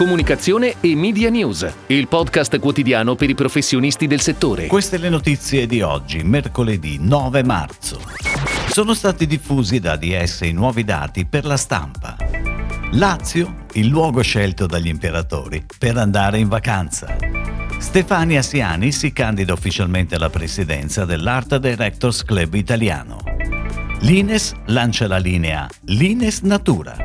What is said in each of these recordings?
comunicazione e media news, il podcast quotidiano per i professionisti del settore. Queste le notizie di oggi, mercoledì 9 marzo. Sono stati diffusi da DS i nuovi dati per la stampa. Lazio, il luogo scelto dagli imperatori per andare in vacanza. Stefania Siani si candida ufficialmente alla presidenza dell'Art Directors Club italiano. L'Ines lancia la linea L'Ines Natura.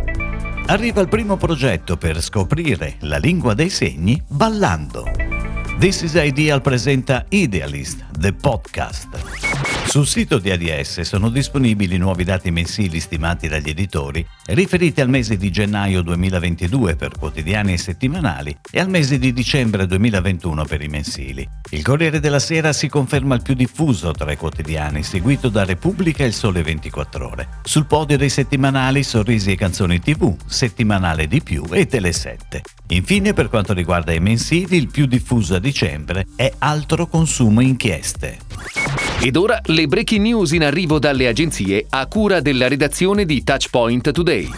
Arriva il primo progetto per scoprire la lingua dei segni ballando. This is Ideal presenta Idealist, the podcast. Sul sito di ADS sono disponibili nuovi dati mensili stimati dagli editori riferiti al mese di gennaio 2022 per quotidiani e settimanali e al mese di dicembre 2021 per i mensili. Il Corriere della Sera si conferma il più diffuso tra i quotidiani, seguito da Repubblica e Il Sole 24 Ore. Sul podio dei settimanali Sorrisi e Canzoni TV, Settimanale di più e Tele7. Infine, per quanto riguarda i mensili, il più diffuso a dicembre è Altro Consumo Inchieste. Ed ora le breaking news in arrivo dalle agenzie a cura della redazione di Touchpoint Today.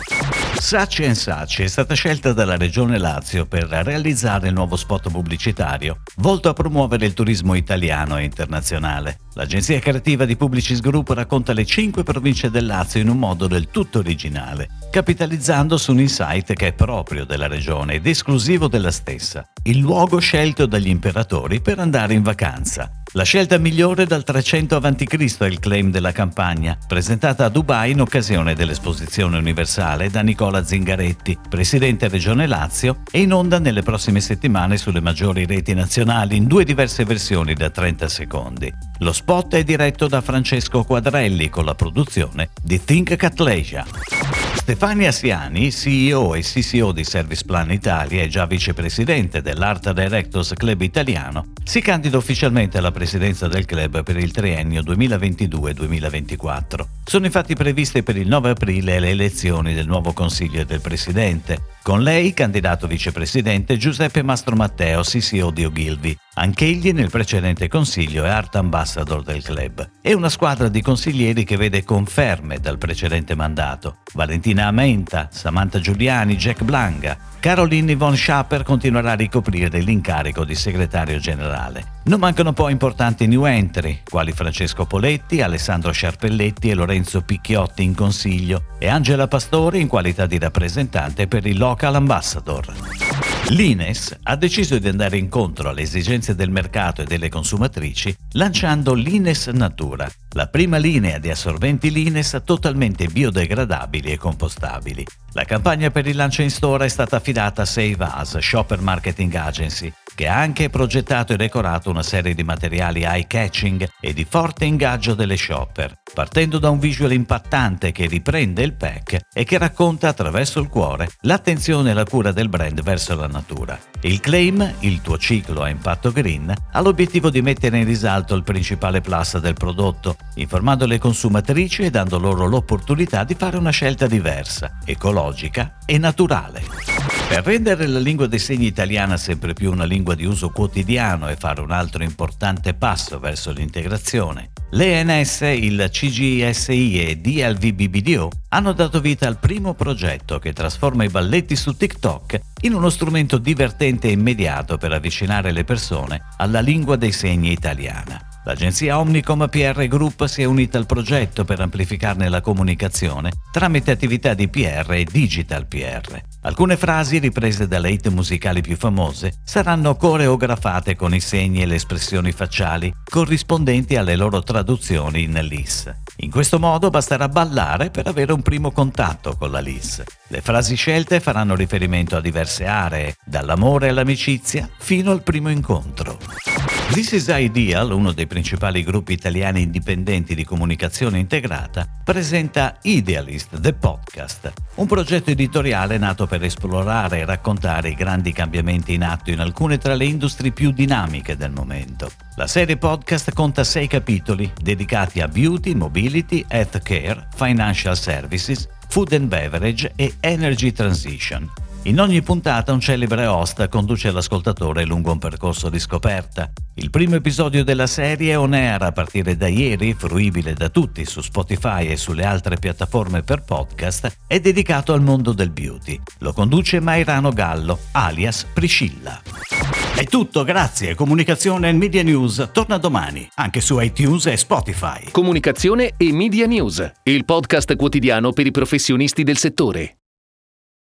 Saci Saci è stata scelta dalla Regione Lazio per realizzare il nuovo spot pubblicitario volto a promuovere il turismo italiano e internazionale. L'agenzia creativa di Publicis Group racconta le cinque province del Lazio in un modo del tutto originale, capitalizzando su un insight che è proprio della regione ed esclusivo della stessa, il luogo scelto dagli imperatori per andare in vacanza. La scelta migliore dal 300 a.C. è il claim della campagna, presentata a Dubai in occasione dell'esposizione universale da Nicola Zingaretti, presidente Regione Lazio, e in onda nelle prossime settimane sulle maggiori reti nazionali in due diverse versioni da 30 secondi. Lo spot è diretto da Francesco Quadrelli con la produzione di Think Catlesia. Stefania Siani, CEO e CCO di Service Plan Italia e già vicepresidente dell'Art Directors Club Italiano, si candida ufficialmente alla presidenza del club per il triennio 2022-2024. Sono infatti previste per il 9 aprile le elezioni del nuovo consiglio e del presidente. Con lei, candidato vicepresidente Giuseppe Mastro Matteo, CCO di Ogilvy, Anch'egli nel precedente consiglio è Art Ambassador del club. È una squadra di consiglieri che vede conferme dal precedente mandato. Valentina Amenta, Samantha Giuliani, Jack Blanca. Caroline Yvonne Schaper continuerà a ricoprire l'incarico di segretario generale. Non mancano poi importanti new entry, quali Francesco Poletti, Alessandro Sciarpelletti e Lorenzo Picchiotti in consiglio e Angela Pastore in qualità di rappresentante per il Local Ambassador. L'Ines ha deciso di andare incontro alle esigenze del mercato e delle consumatrici lanciando l'Ines Natura, la prima linea di assorbenti Lines totalmente biodegradabili e compostabili. La campagna per il lancio in store è stata affidata a Save Us, Shopper Marketing Agency, che ha anche progettato e decorato una serie di materiali eye-catching e di forte ingaggio delle shopper, partendo da un visual impattante che riprende il pack e che racconta attraverso il cuore l'attenzione e la cura del brand verso la natura. Il claim, il tuo ciclo a impatto green, ha l'obiettivo di mettere in risalto il principale plus del prodotto, informando le consumatrici e dando loro l'opportunità di fare una scelta diversa, ecologica e naturale. Per rendere la lingua dei segni italiana sempre più una lingua di uso quotidiano e fare un altro importante passo verso l'integrazione, l'ENS, il CGSI e DLVBBDO hanno dato vita al primo progetto che trasforma i balletti su TikTok in uno strumento divertente e immediato per avvicinare le persone alla lingua dei segni italiana. L'agenzia Omnicom PR Group si è unita al progetto per amplificarne la comunicazione tramite attività di PR e digital PR. Alcune frasi riprese dalle hit musicali più famose saranno coreografate con i segni e le espressioni facciali corrispondenti alle loro traduzioni in LIS. In questo modo basterà ballare per avere un primo contatto con la LIS. Le frasi scelte faranno riferimento a diverse aree, dall'amore all'amicizia fino al primo incontro. This is Ideal, uno dei principali gruppi italiani indipendenti di comunicazione integrata, presenta Idealist, The Podcast, un progetto editoriale nato per esplorare e raccontare i grandi cambiamenti in atto in alcune tra le industrie più dinamiche del momento. La serie podcast conta sei capitoli dedicati a beauty, mobility, healthcare, financial services, food and beverage e energy transition In ogni puntata un celebre host conduce l'ascoltatore lungo un percorso di scoperta. Il primo episodio della serie on air a partire da ieri, fruibile da tutti su Spotify e sulle altre piattaforme per podcast, è dedicato al mondo del beauty. Lo conduce Mairano Gallo, alias Priscilla. È tutto, grazie. Comunicazione e Media News torna domani, anche su iTunes e Spotify. Comunicazione e Media News, il podcast quotidiano per i professionisti del settore.